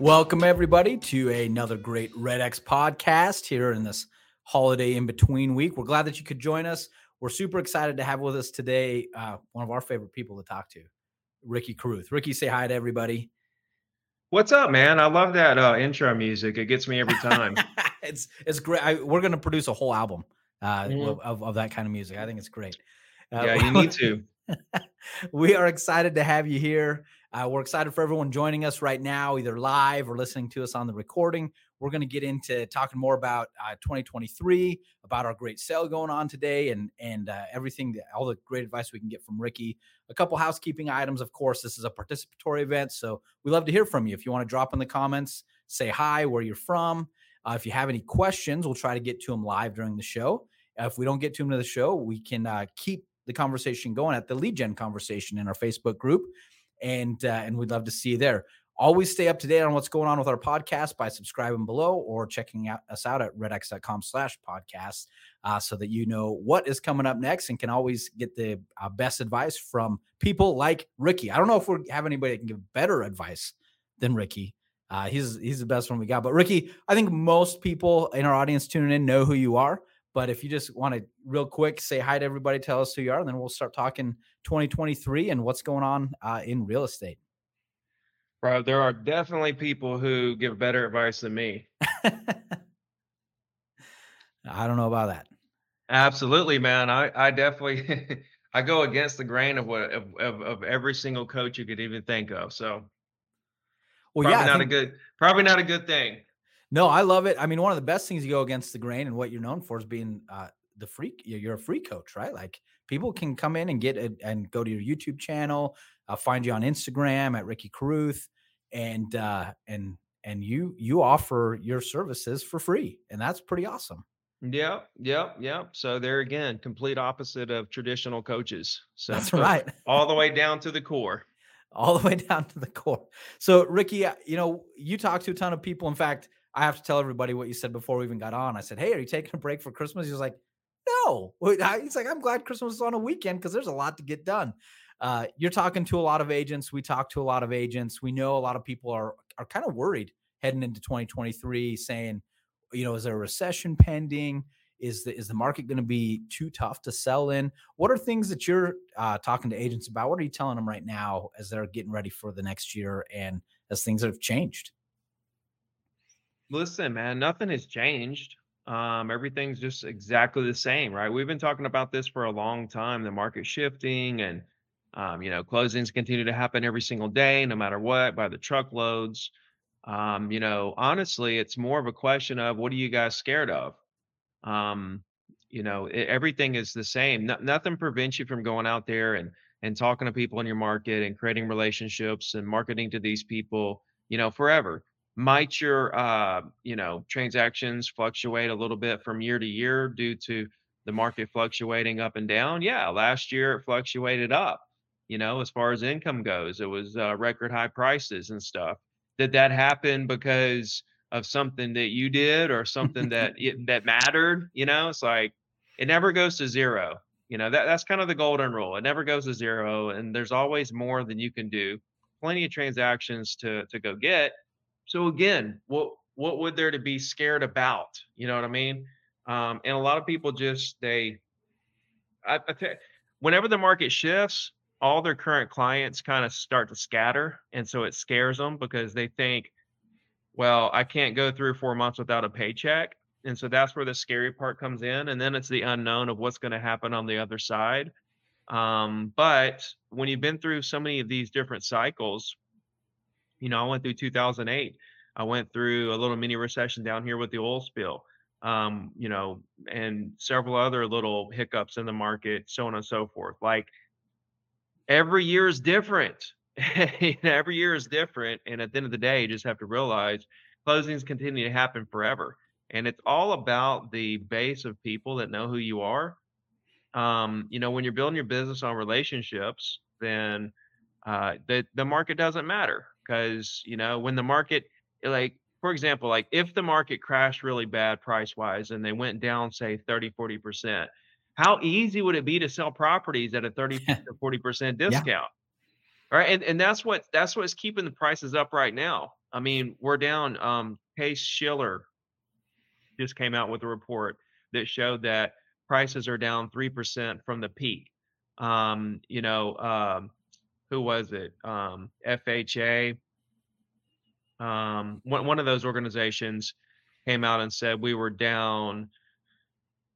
Welcome, everybody, to another great Red X podcast here in this holiday in between week. We're glad that you could join us. We're super excited to have with us today uh, one of our favorite people to talk to, Ricky Carruth. Ricky, say hi to everybody. What's up, man? I love that uh, intro music. It gets me every time. it's it's great. I, we're going to produce a whole album uh, mm-hmm. of, of that kind of music. I think it's great. Uh, yeah, you need to. we are excited to have you here. Uh, we're excited for everyone joining us right now, either live or listening to us on the recording. We're going to get into talking more about uh, 2023, about our great sale going on today, and and uh, everything, that, all the great advice we can get from Ricky. A couple housekeeping items, of course. This is a participatory event, so we love to hear from you. If you want to drop in the comments, say hi, where you're from. Uh, if you have any questions, we'll try to get to them live during the show. if we don't get to them to the show, we can uh, keep the conversation going at the lead gen conversation in our Facebook group and uh, and we'd love to see you there. Always stay up to date on what's going on with our podcast by subscribing below or checking out, us out at redx.com slash podcast uh, so that you know what is coming up next and can always get the uh, best advice from people like Ricky. I don't know if we have anybody that can give better advice than Ricky. Uh, he's he's the best one we got. But Ricky, I think most people in our audience tuning in know who you are. But if you just want to real quick say hi to everybody, tell us who you are, and then we'll start talking 2023 and what's going on uh, in real estate. Bro, there are definitely people who give better advice than me. I don't know about that. Absolutely, man. I, I definitely I go against the grain of what of, of, of, every single coach you could even think of. So well, probably yeah, not think, a good probably not a good thing. No, I love it. I mean, one of the best things you go against the grain and what you're known for is being uh, the freak. You're a free coach, right? Like people can come in and get it and go to your YouTube channel, uh, find you on Instagram at Ricky Carruth, and uh, and and you you offer your services for free, and that's pretty awesome. Yep, yep, yep. So there again, complete opposite of traditional coaches. So that's right, all the way down to the core. All the way down to the core. So Ricky, uh, you know, you talk to a ton of people. In fact, I have to tell everybody what you said before we even got on. I said, "Hey, are you taking a break for Christmas?" He was like, "No." He's like, "I'm glad Christmas is on a weekend because there's a lot to get done." Uh, you're talking to a lot of agents. We talk to a lot of agents. We know a lot of people are are kind of worried heading into 2023, saying, you know, is there a recession pending? Is the is the market going to be too tough to sell in? What are things that you're uh, talking to agents about? What are you telling them right now as they're getting ready for the next year and as things have changed? Listen, man, nothing has changed. Um, everything's just exactly the same, right? We've been talking about this for a long time. The market shifting and um, you know, closings continue to happen every single day, no matter what, by the truckloads. Um, you know, honestly, it's more of a question of what are you guys scared of? Um, you know, it, everything is the same. No, nothing prevents you from going out there and and talking to people in your market and creating relationships and marketing to these people, you know, forever might your uh, you know transactions fluctuate a little bit from year to year due to the market fluctuating up and down? Yeah last year it fluctuated up you know as far as income goes. It was uh, record high prices and stuff. Did that happen because of something that you did or something that it, that mattered? You know it's like it never goes to zero you know that that's kind of the golden rule. It never goes to zero and there's always more than you can do. Plenty of transactions to to go get so again, what what would there to be scared about? You know what I mean? Um, and a lot of people just they, I, I th- whenever the market shifts, all their current clients kind of start to scatter, and so it scares them because they think, well, I can't go through four months without a paycheck, and so that's where the scary part comes in, and then it's the unknown of what's going to happen on the other side. Um, but when you've been through so many of these different cycles, you know, I went through 2008. I went through a little mini recession down here with the oil spill, um, you know, and several other little hiccups in the market, so on and so forth. Like every year is different. every year is different, and at the end of the day, you just have to realize closings continue to happen forever, and it's all about the base of people that know who you are. Um, you know, when you're building your business on relationships, then uh, the the market doesn't matter because you know when the market like for example like if the market crashed really bad price wise and they went down say 30 40% how easy would it be to sell properties at a 30 to 40% discount yeah. right? And and that's what that's what's keeping the prices up right now. I mean we're down um Case-Shiller just came out with a report that showed that prices are down 3% from the peak. Um you know um who was it? Um, FHA. Um, one one of those organizations came out and said we were down.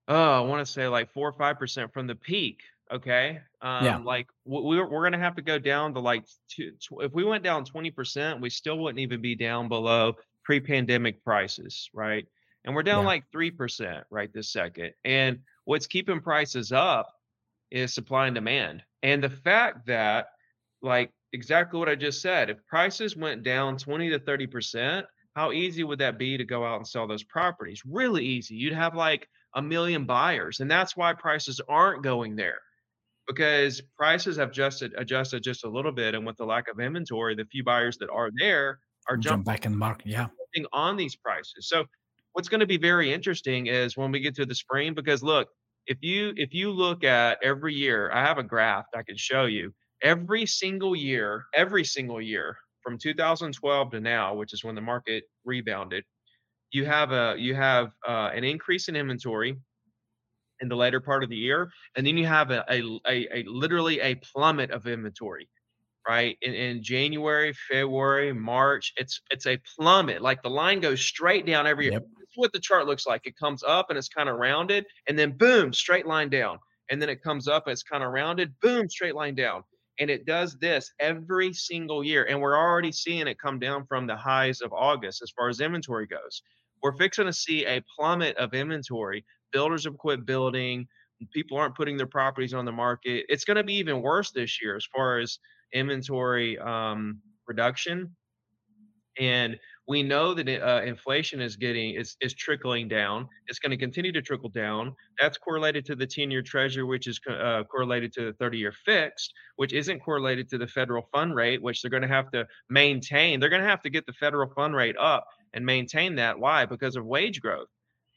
Oh, I want to say like four or five percent from the peak. Okay, um, yeah. like we, we're, we're to have to go down to like two, if we went down 20%, we still wouldn't even be down below pre-pandemic prices, right? And we're down yeah. like 3% right this second. And what's keeping prices up is supply and demand. And the fact that like exactly what I just said. If prices went down 20 to 30%, how easy would that be to go out and sell those properties? Really easy. You'd have like a million buyers. And that's why prices aren't going there because prices have just adjusted just a little bit. And with the lack of inventory, the few buyers that are there are jumping back in the market. Yeah. On these prices. So what's going to be very interesting is when we get to the spring, because look, if you if you look at every year, I have a graph I can show you every single year, every single year from 2012 to now, which is when the market rebounded, you have a you have uh, an increase in inventory in the later part of the year, and then you have a, a, a, a literally a plummet of inventory, right? In, in January, February, March, it's it's a plummet. Like the line goes straight down every year. Yep. This is what the chart looks like. It comes up and it's kind of rounded, and then boom, straight line down. And then it comes up and it's kind of rounded, boom, straight line down. And it does this every single year. And we're already seeing it come down from the highs of August as far as inventory goes. We're fixing to see a plummet of inventory. Builders have quit building. People aren't putting their properties on the market. It's going to be even worse this year as far as inventory um, reduction. And we know that uh, inflation is getting is is trickling down. It's going to continue to trickle down. That's correlated to the 10-year treasury, which is uh, correlated to the 30-year fixed, which isn't correlated to the federal fund rate, which they're going to have to maintain. They're going to have to get the federal fund rate up and maintain that. Why? Because of wage growth.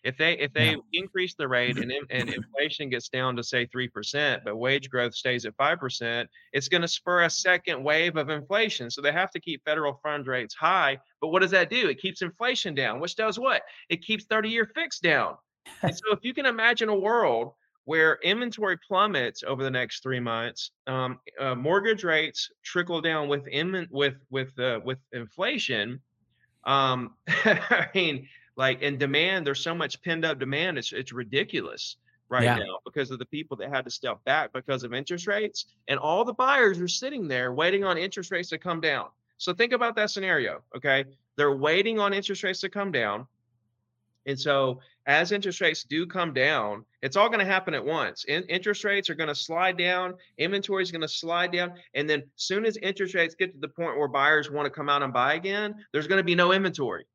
If they if they yeah. increase the rate and and inflation gets down to say three percent, but wage growth stays at five percent, it's going to spur a second wave of inflation. So they have to keep federal fund rates high. But what does that do? It keeps inflation down, which does what? It keeps thirty year fixed down. and so if you can imagine a world where inventory plummets over the next three months, um, uh, mortgage rates trickle down with in, with with uh, with inflation. Um, I mean, like in demand, there's so much pinned up demand. It's it's ridiculous right yeah. now because of the people that had to step back because of interest rates, and all the buyers are sitting there waiting on interest rates to come down. So think about that scenario. Okay, they're waiting on interest rates to come down. And so, as interest rates do come down, it's all going to happen at once. In- interest rates are going to slide down, inventory is going to slide down, and then soon as interest rates get to the point where buyers want to come out and buy again, there's going to be no inventory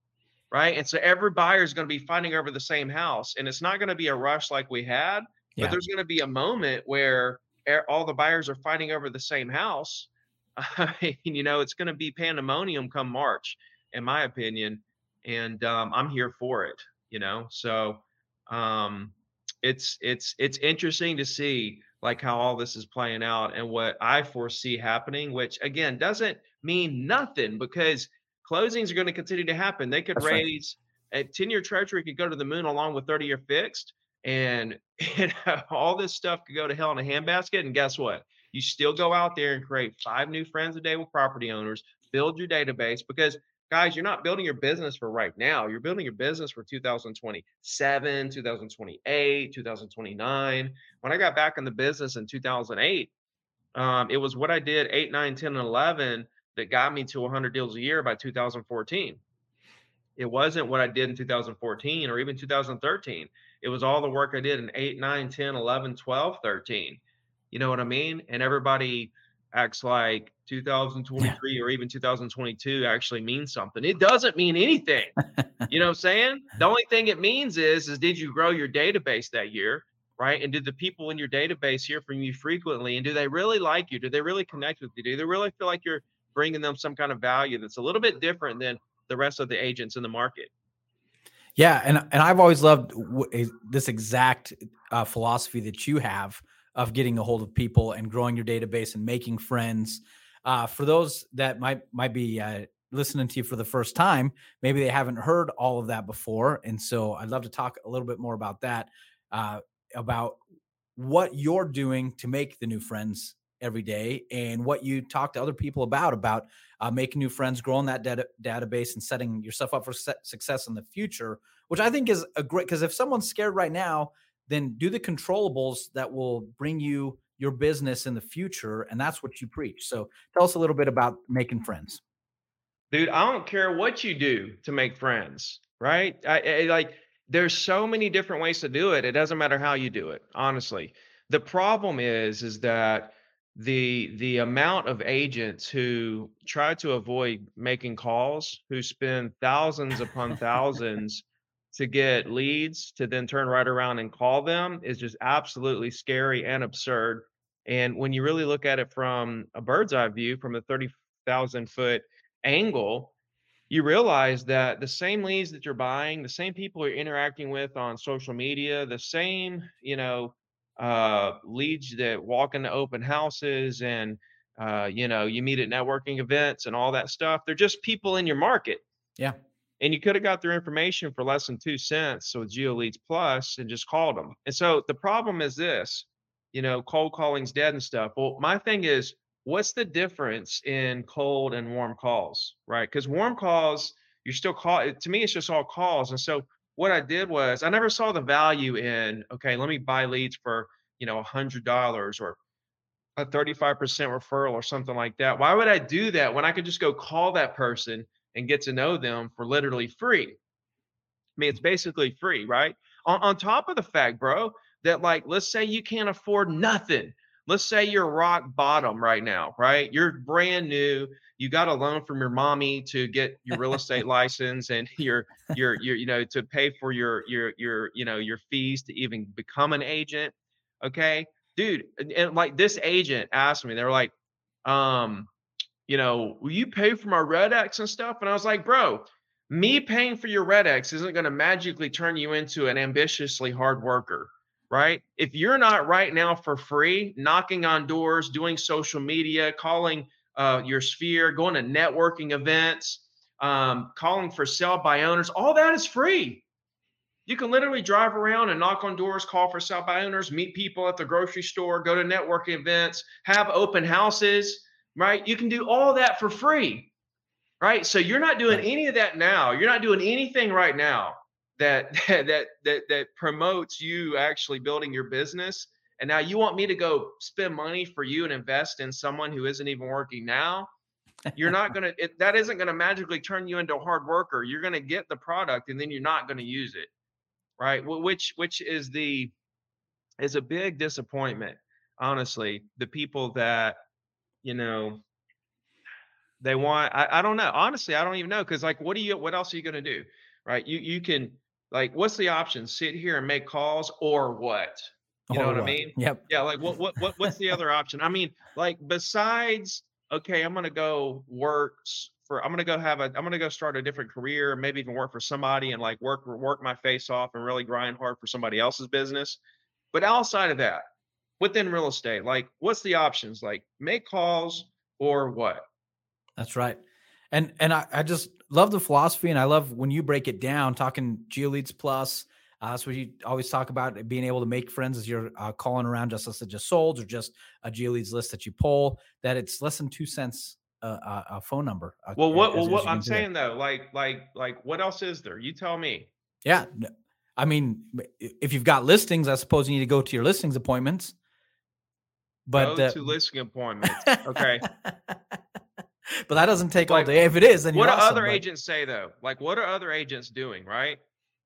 right? And so every buyer is going to be fighting over the same house, and it's not going to be a rush like we had, yeah. but there's going to be a moment where all the buyers are fighting over the same house. I mean, you know, it's going to be pandemonium come March, in my opinion, and um, I'm here for it. You know, so um, it's it's it's interesting to see like how all this is playing out and what I foresee happening, which again doesn't mean nothing because closings are going to continue to happen. They could That's raise right. a 10 year treasury could go to the moon along with 30 year fixed, and, and all this stuff could go to hell in a handbasket. And guess what? You still go out there and create five new friends a day with property owners, build your database because guys, you're not building your business for right now. You're building your business for 2027, 2028, 2029. When I got back in the business in 2008, um, it was what I did 8, 9, 10, and 11 that got me to 100 deals a year by 2014. It wasn't what I did in 2014 or even 2013. It was all the work I did in 8, 9, 10, 11, 12, 13. You know what I mean? And everybody acts like 2023 or even 2022 actually means something. It doesn't mean anything. you know what I'm saying? The only thing it means is is did you grow your database that year? Right. And did the people in your database hear from you frequently? And do they really like you? Do they really connect with you? Do they really feel like you're bringing them some kind of value that's a little bit different than the rest of the agents in the market? Yeah, and and I've always loved w- this exact uh, philosophy that you have of getting a hold of people and growing your database and making friends. Uh, for those that might might be uh, listening to you for the first time, maybe they haven't heard all of that before, and so I'd love to talk a little bit more about that, uh, about what you're doing to make the new friends every day and what you talk to other people about about uh, making new friends growing that data, database and setting yourself up for success in the future which i think is a great because if someone's scared right now then do the controllables that will bring you your business in the future and that's what you preach. So tell us a little bit about making friends. Dude i don't care what you do to make friends right? I, I like there's so many different ways to do it it doesn't matter how you do it honestly. The problem is is that the the amount of agents who try to avoid making calls who spend thousands upon thousands to get leads to then turn right around and call them is just absolutely scary and absurd. And when you really look at it from a bird's eye view from a 30,000 foot angle you realize that the same leads that you're buying the same people you're interacting with on social media the same you know uh, leads that walk into open houses and uh, you know you meet at networking events and all that stuff. They're just people in your market. Yeah. And you could have got their information for less than two cents so GeoLeads Plus and just called them and so the problem is this you know cold calling's dead and stuff. Well my thing is what's the difference in cold and warm calls right? Because warm calls you're still call to me it's just all calls. And so what I did was I never saw the value in, okay, let me buy leads for, you know, a hundred dollars or a 35% referral or something like that. Why would I do that when I could just go call that person and get to know them for literally free? I mean, it's basically free, right? On, on top of the fact, bro, that like, let's say you can't afford nothing. Let's say you're rock bottom right now, right? You're brand new you got a loan from your mommy to get your real estate license and your your your you know to pay for your your your you know your fees to even become an agent okay? Dude and, and like this agent asked me they were like um you know will you pay for my red x and stuff? And i was like bro me paying for your red x isn't going to magically turn you into an ambitiously hard worker right if you're not right now for free knocking on doors doing social media calling uh, your sphere, going to networking events, um, calling for sell by owners, all that is free. You can literally drive around and knock on doors, call for sell by owners, meet people at the grocery store, go to networking events, have open houses, right? You can do all that for free, right? So you're not doing any of that now. You're not doing anything right now that that that that promotes you actually building your business and now you want me to go spend money for you and invest in someone who isn't even working now? You're not going to, that isn't going to magically turn you into a hard worker. You're going to get the product and then you're not going to use it. Right. Which, which is the, is a big disappointment. Honestly, the people that, you know, they want, I, I don't know. Honestly, I don't even know. Cause like, what do you, what else are you going to do? Right. You, you can, like, what's the option? Sit here and make calls or what? You know what, what I mean? Yep. Yeah. Like what what what what's the other option? I mean, like besides, okay, I'm gonna go work for I'm gonna go have a I'm gonna go start a different career, maybe even work for somebody and like work work my face off and really grind hard for somebody else's business. But outside of that, within real estate, like what's the options? Like make calls or what? That's right. And and I, I just love the philosophy and I love when you break it down, talking GeoLeads Plus uh, that's what you always talk about being able to make friends as you're uh, calling around just as just sold or just a GeoLeads list that you pull. That it's less than two cents a, a, a phone number. Uh, well, what as, well, what I'm saying though, like like like what else is there? You tell me. Yeah, I mean, if you've got listings, I suppose you need to go to your listings appointments. But go to listing appointments. Okay. But that doesn't take like, all day. If it is, then what do other agents say though? Like, what are other agents doing? Right?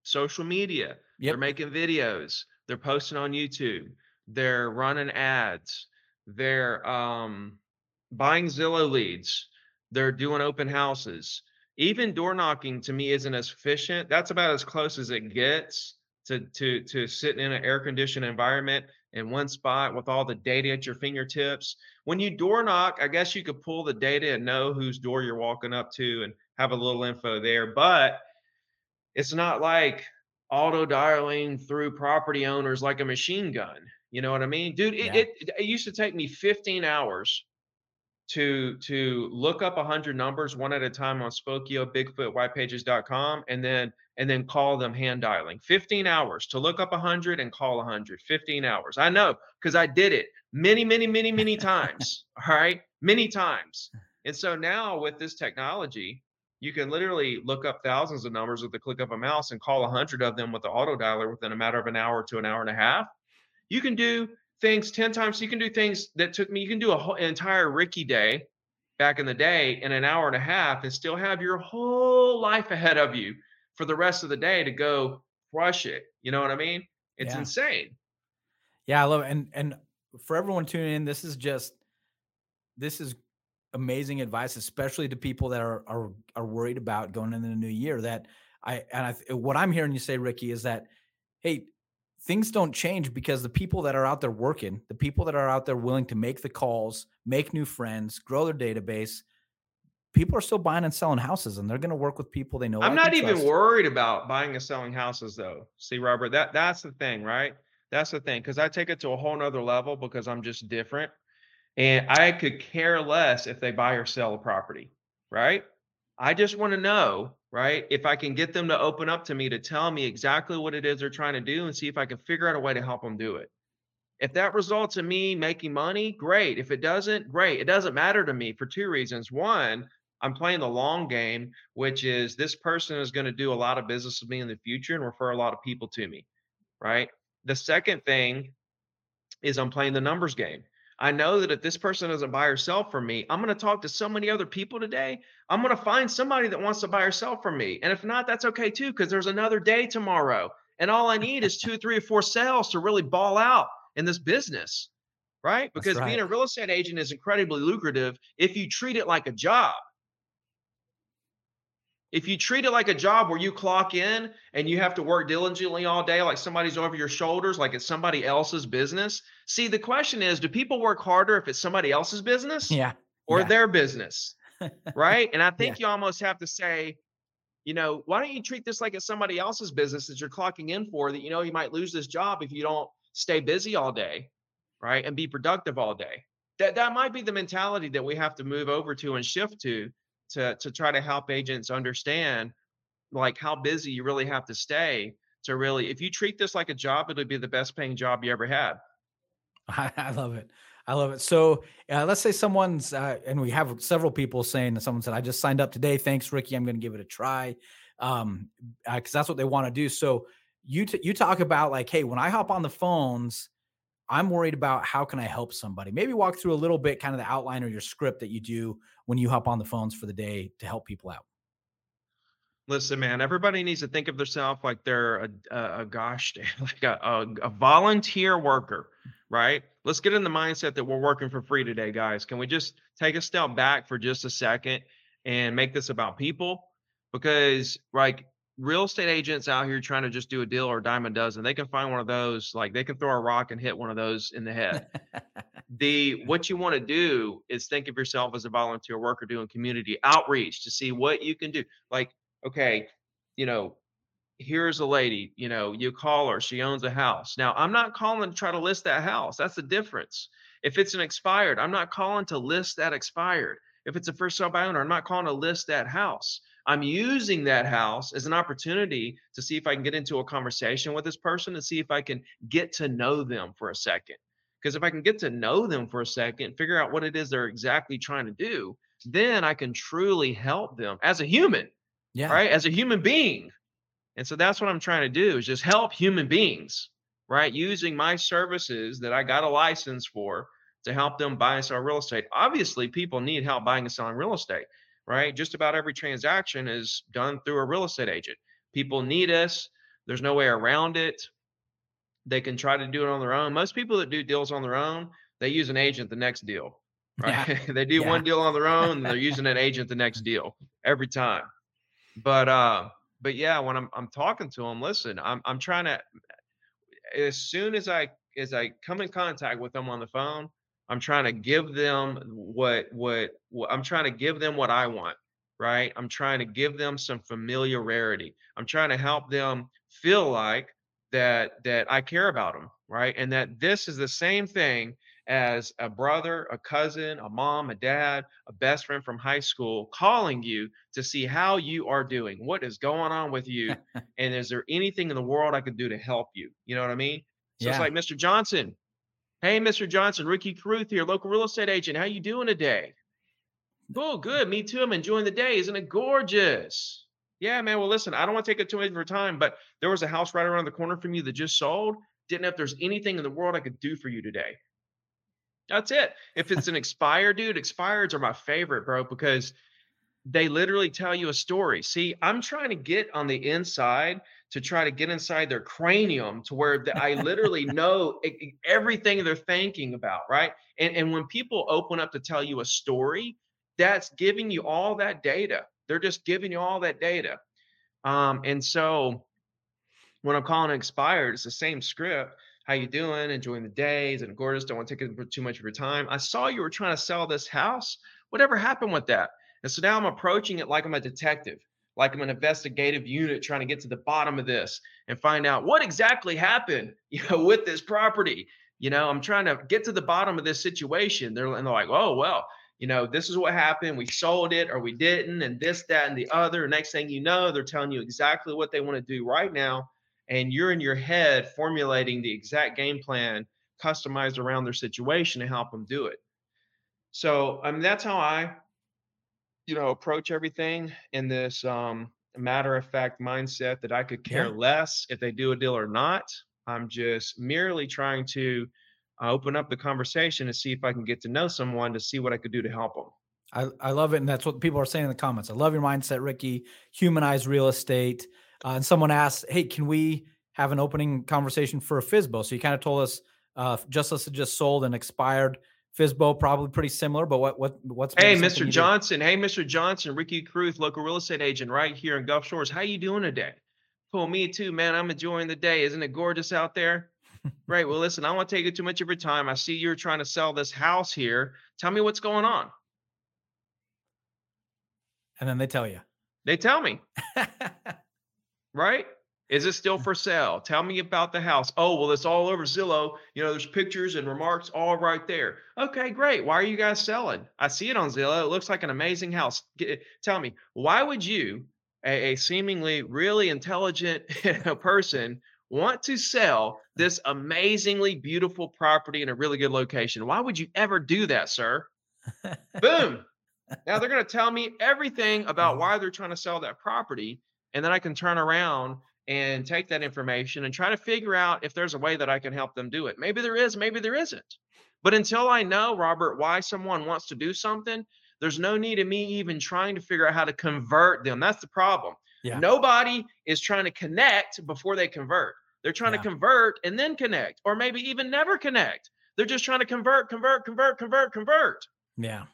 social media. Yep. They're making videos. They're posting on YouTube. They're running ads. They're um buying Zillow leads. They're doing open houses. Even door knocking to me isn't as efficient. That's about as close as it gets to to to sitting in an air conditioned environment in one spot with all the data at your fingertips. When you door knock, I guess you could pull the data and know whose door you're walking up to and have a little info there, but it's not like auto dialing through property owners like a machine gun. You know what I mean? Dude, it, Yeah. it, it used to take me 15 hours to to look up 100 numbers one at a time on Spokeo, Bigfoot, whitepages.com and then and then call them hand dialing. 15 hours to look up 100 and call 100. 15 hours. I know because I did it many, many, many, many times. All right, many times. And so now with this technology, you can literally look up thousands of numbers with the click of a mouse and call 100 of them with the auto dialer within a matter of an hour to an hour and a half. You can do things 10 times. You can do things that took me, you can do a whole an entire Ricky day back in the day in an hour and a half and still have your whole life ahead of you for the rest of the day to go crush it. You know what I mean? It's Yeah. insane. Yeah, I love it. And and for everyone tuning in, this is just this is amazing advice, especially to people that are are are worried about going into the new year. That I and I what I'm hearing you say, Ricky, is that hey, things don't change because the people that are out there working, the people that are out there willing to make the calls, make new friends, grow their database, people are still buying and selling houses, and they're going to work with people they know. I'm not even trust. worried about buying and selling houses though. See, Robert, that that's the thing, right? That's the thing. Cause I take it to a whole nother level because I'm just different. And I could care less if they buy or sell a property, right? I just want to know, right? If I can get them to open up to me to tell me exactly what it is they're trying to do and see if I can figure out a way to help them do it. If that results in me making money, great. If it doesn't, great. It doesn't matter to me for two reasons. One, I'm playing the long game, which is this person is going to do a lot of business with me in the future and refer a lot of people to me, right? The second thing is I'm playing the numbers game. I know that if this person doesn't buy or sell from me, I'm going to talk to so many other people today. I'm going to find somebody that wants to buy or sell from me. And if not, that's okay too, because there's another day tomorrow. And all I need is two, three, or four sales to really ball out in this business, right? Because being a real estate agent is incredibly lucrative if you treat it like a job. If you treat it like a job where you clock in and you have to work diligently all day, like somebody's over your shoulders, like it's somebody else's business. See, the question is do people work harder if it's somebody else's business Yeah. or yeah. their business? Right. And I Yeah. think you almost have to say, you know, why don't you treat this like it's somebody else's business that you're clocking in for that you know you might lose this job if you don't stay busy all day, right? And be productive all day. That that might be the mentality that we have to move over to and shift to to to try to help agents understand like how busy you really have to stay to really if you treat this like a job, it'll be the best paying job you ever had. I, love it. I love it. So uh, let's say someone's, uh, and we have several people saying that someone said, I just signed up today. Thanks, Ricky. I'm going to give it a try. Um, uh, cause that's what they want to do. So you, t- you talk about like, Hey, when I hop on the phones, I'm worried about how can I help somebody? Maybe walk through a little bit, kind of the outline or your script that you do when you hop on the phones for the day to help people out. Listen, man, everybody needs to think of themselves like they're a, a, a gosh, like a, a, a volunteer worker, right? Let's get in the mindset that we're working for free today, guys. Can we just take a step back for just a second and make this about people? Because, like, real estate agents out here trying to just do a deal or a dime a dozen, they can find one of those, like, they can throw a rock and hit one of those in the head. The what you want to do is think of yourself as a volunteer worker doing community outreach to see what you can do. Like okay you know here's a lady you know you call her she owns a house. Now i'm not calling to try to list that house that's the difference. If it's an expired i'm not calling to list that expired. If it's a first sale by owner i'm not calling to list that house i'm using that house as an opportunity to see if i can get into a conversation with this person and see if i can get to know them for a second because if I can get to know them for a second, figure out what it is they're exactly trying to do, then I can truly help them as a human, yeah. right? As a human being. And so that's what I'm trying to do is just help human beings, right? Using my services that I got a license for to help them buy and sell real estate. Obviously, people need help buying and selling real estate, right? Just about every transaction is done through a real estate agent. People need us. There's no way around it they can try to do it on their own. Most people that do deals on their own, they use an agent the next deal. right? Yeah. they do Yeah. one deal on their own, and they're using an agent the next deal every time. But uh, but yeah, when I'm I'm talking to them, listen, I'm I'm trying to as soon as I as I come in contact with them on the phone, I'm trying to mm-hmm. give them what what, what I'm trying to give them what I want, right? I'm trying to give them some familiarity. I'm trying to help them feel like that that I care about them, right? And that this is the same thing as a brother, a cousin, a mom, a dad, a best friend from high school calling you to see how you are doing, what is going on with you, and is there anything in the world I could do to help you? You know what I mean? So it's like, Mr. Johnson, hey, Mr. Johnson, Ricky Carruth here, local real estate agent. How you doing today? Oh, good. Me too. I'm enjoying the day. Isn't it gorgeous? Yeah, man. Well, listen, I don't want to take up too much of your time, but there was a house right around the corner from you that just sold. Didn't know if there's anything in the world I could do for you today. That's it. If it's an expired, dude, expireds are my favorite, bro, because they literally tell you a story. See, I'm trying to get on the inside to try to get inside their cranium to where the, I literally know everything they're thinking about, right? And and when people open up to tell you a story, that's giving you all that data. They're just giving you all that data. Um, and so when I'm calling expired, it's the same script. How you doing? Enjoying the days and gorgeous. Don't want to take too much of your time. I saw you were trying to sell this house. Whatever happened with that? And so now I'm approaching it like I'm a detective, like I'm an investigative unit trying to get to the bottom of this and find out what exactly happened, you know, with this property. You know, I'm trying to get to the bottom of this situation. They're and they're like, oh well, you know, this is what happened. We sold it or we didn't, and this, that, and the other. Next thing you know, they're telling you exactly what they want to do right now. And you're in your head formulating the exact game plan customized around their situation to help them do it. So I mean that's how I, you know, approach everything in this um matter of fact mindset that I could care Yeah. less if they do a deal or not. I'm just merely trying to uh, open up the conversation and see if I can get to know someone to see what I could do to help them. I, I love it. And that's what people are saying in the comments. I love your mindset, Ricky. Humanize real estate. Uh, and someone asked, Hey, can we have an opening conversation for a FISBO? So you kind of told us uh, just us just sold and expired FISBO, probably pretty similar, but what, what, what's Hey, Mr. Johnson. Hey, Mr. Johnson. Ricky Carruth, local real estate agent right here in Gulf Shores. How you doing today? Cool, me too, man. I'm enjoying the day. Isn't it gorgeous out there? Great. Well, listen, I don't want to take up too much of your time. I see you're trying to sell this house here. Tell me what's going on. And then they tell you. They tell me, right? Is it still for sale? Tell me about the house. Oh, well, it's all over Zillow. You know, there's pictures and remarks all right there. Okay, great. Why are you guys selling? I see it on Zillow. It looks like an amazing house. Get, eh, tell me, why would you, a, a seemingly really intelligent person, want to sell this amazingly beautiful property in a really good location? Why would you ever do that, sir? Boom. Now they're going to tell me everything about mm-hmm. why they're trying to sell that property. And then I can turn around and take that information and try to figure out if there's a way that I can help them do it. Maybe there is, maybe there isn't. But until I know, Robert, why someone wants to do something, there's no need of me even trying to figure out how to convert them. That's the problem. Yeah. Nobody is trying to connect before they convert. They're trying Yeah. to convert and then connect, or maybe even never connect. They're just trying to convert, convert, convert, convert, convert. Yeah.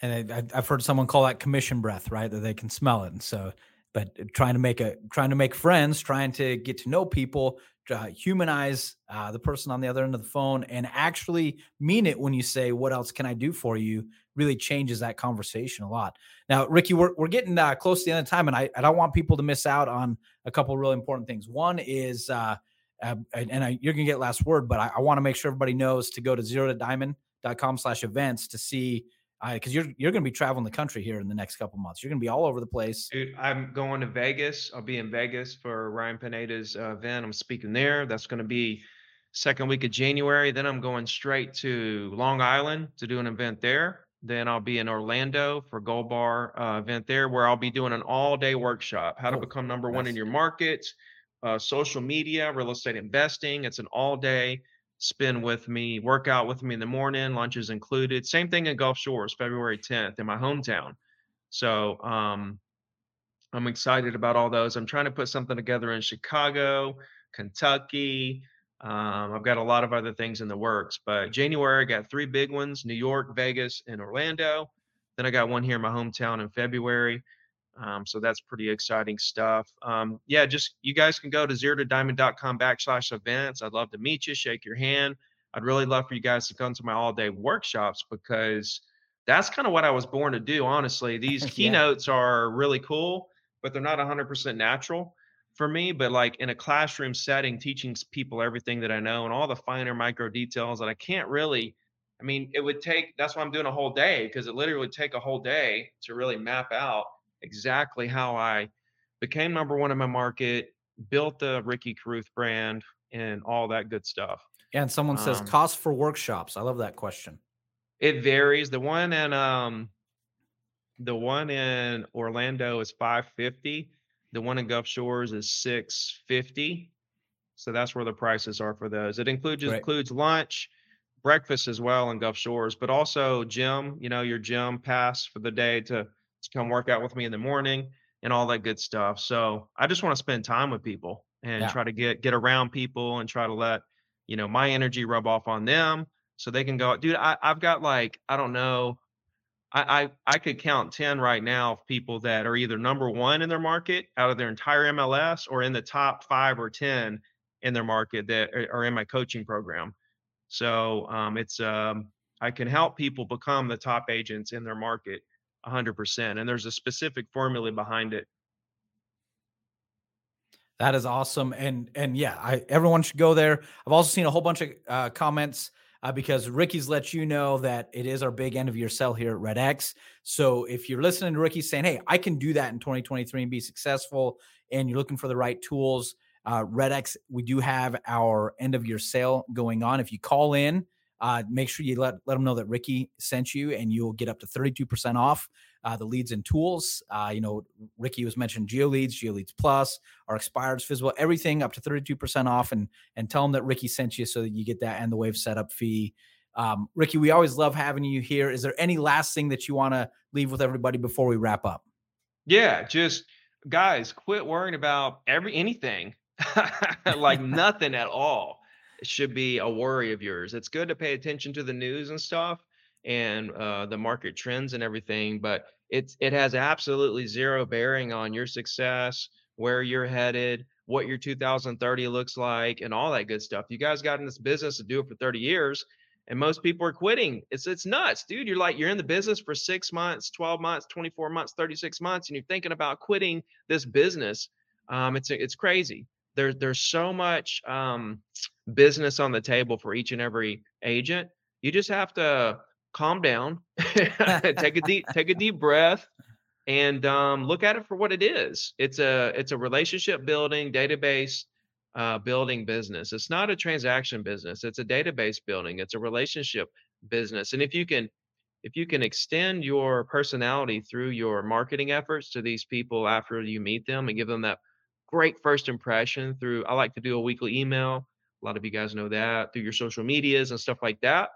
And I, I've heard someone call that commission breath, right? That they can smell it. And so, but trying to make a, trying to make friends, trying to get to know people, uh, humanize uh, the person on the other end of the phone, and actually mean it when you say, "What else can I do for you?" Really changes that conversation a lot. Now, Ricky, we're we're getting uh, close to the end of time, and I, I don't want people to miss out on a couple really important things. One is, uh, uh, and, and I, you're gonna get last word, but I, I want to make sure everybody knows to go to zero to diamond.com slash events to see because you're you're going to be traveling the country here in the next couple months. You're going to be all over the place. Dude, I'm going to Vegas. I'll be in Vegas for Ryan Pineda's uh, event. I'm speaking there. That's going to be second week of January. Then I'm going straight to Long Island to do an event there. Then I'll be in Orlando for Gold Bar uh, event there, where I'll be doing an all-day workshop: how to Oh, become number one in your market, uh, social media, real estate investing. It's an all-day spend with me, workout with me in the morning, lunches included. Same thing in Gulf Shores, February 10th in my hometown. So um, I'm excited about all those. I'm trying to put something together in Chicago, Kentucky, Um, I've got a lot of other things in the works, but January I got three big ones: New York, Vegas, and Orlando. Then I got one here in my hometown in February. Um, so that's pretty exciting stuff. Um, yeah, just you guys can go to zero to diamond.com backslash events. I'd love to meet you, shake your hand. I'd really love for you guys to come to my all day workshops because that's kind of what I was born to do. Honestly, these keynotes are really cool, but they're not 100% natural for me. But like in a classroom setting, teaching people everything that I know and all the finer micro details that I can't really. I mean, it would take. That's why I'm doing a whole day because it literally would take a whole day to really map out exactly how I became number one in my market, built the Ricky Carruth brand, and all that good stuff. Yeah, and someone says um, cost for workshops. I love that question. It varies. The one in um the one in Orlando is 550. The one in Gulf Shores is 650. So that's where the prices are for those. It includes right. includes lunch, breakfast as well in Gulf Shores, but also gym, you know, your gym pass for the day to to come work out with me in the morning and all that good stuff. So I just want to spend time with people and yeah. try to get get around people and try to let you know my energy rub off on them so they can go dude I, i've got like i don't know I, I i could count 10 right now of people that are either number one in their market out of their entire mls or in the top five or 10 in their market that are, are in my coaching program so um, it's um, i can help people become the top agents in their market 100% and there's a specific formula behind it. That is awesome and and yeah I, everyone should go there. I've also seen a whole bunch of uh, comments uh, because ricky's let you know that it is our big end of year sell here at red x so if you're listening to ricky saying hey i can do that in 2023 and be successful and you're looking for the right tools uh, red x we do have our end of year sale going on. If you call in uh, make sure you let, let them know that Ricky sent you and you'll get up to 32% off uh, the leads and tools. Uh, you know, Ricky was mentioned GeoLeads, GeoLeads Plus, our expired FISBO, everything up to 32% off and, and tell them that Ricky sent you so that you get that and the wave setup fee. Um, Ricky, we always love having you here. Is there any last thing that you want to leave with everybody before we wrap up? Yeah, just guys, quit worrying about every anything, like nothing at all should be a worry of yours. It's good to pay attention to the news and stuff and uh, the market trends and everything, but it's it has absolutely zero bearing on your success, where you're headed, what your 2030 looks like, and all that good stuff. You guys got in this business to do it for 30 years, and most people are quitting. It's it's nuts, dude. You're like you're in the business for six months, 12 months, 24 months, 36 months, and you're thinking about quitting this business. Um, it's it's crazy. There's there's so much um, business on the table for each and every agent. You just have to calm down, take a deep take a deep breath, and um, look at it for what it is. It's a it's a relationship building database uh, building business. It's not a transaction business. It's a database building. It's a relationship business. And if you can if you can extend your personality through your marketing efforts to these people after you meet them and give them that great first impression through I like to do a weekly email a lot of you guys know that through your social medias and stuff like that.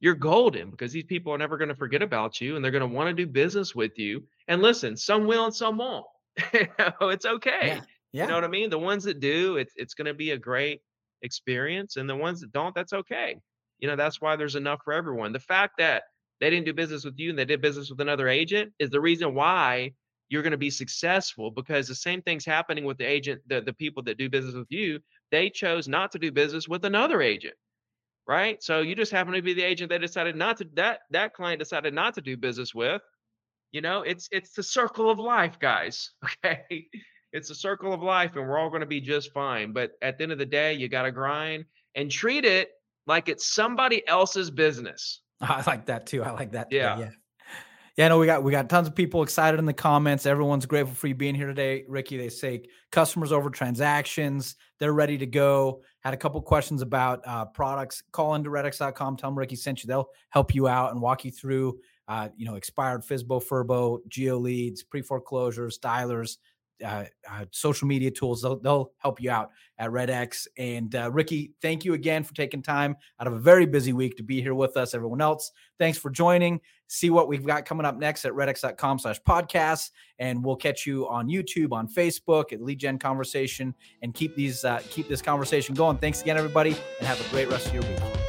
You're golden because these people are never going to forget about you and they're going to want to do business with you. And listen, some will and some won't. it's okay. Yeah. yeah. You know what I mean? The ones that do, it's it's going to be a great experience. And the ones that don't, that's okay. You know, that's why there's enough for everyone. The fact that they didn't do business with you and they did business with another agent is the reason why you're going to be successful because the same thing's happening with the agent, the, the people that do business with you they chose not to do business with another agent right? So you just happen to be the agent they decided not to that that client decided not to do business with you know it's it's the circle of life guys okay? It's a circle of life and we're all going to be just fine but at the end of the day you got to grind and treat it like it's somebody else's business. I like that too i like that yeah. yeah yeah, no, we got we got tons of people excited in the comments. Everyone's grateful for you being here today, Ricky. They say customers over transactions. They're ready to go. Had a couple questions about uh, products. Call into redx.com. Tell them Ricky sent you. They'll help you out and walk you through. Uh, you know, expired FISBO, FURBO, GeoLeads, pre foreclosures, dialers, uh, uh, social media tools. They'll, they'll help you out at Red X. And uh, Ricky, thank you again for taking time out of a very busy week to be here with us. Everyone else, thanks for joining. See what we've got coming up next at redx.com slash podcasts. And we'll catch you on YouTube, on Facebook, at Lead Gen Conversation, and keep these uh, keep this conversation going. Thanks again, everybody, and have a great rest of your week.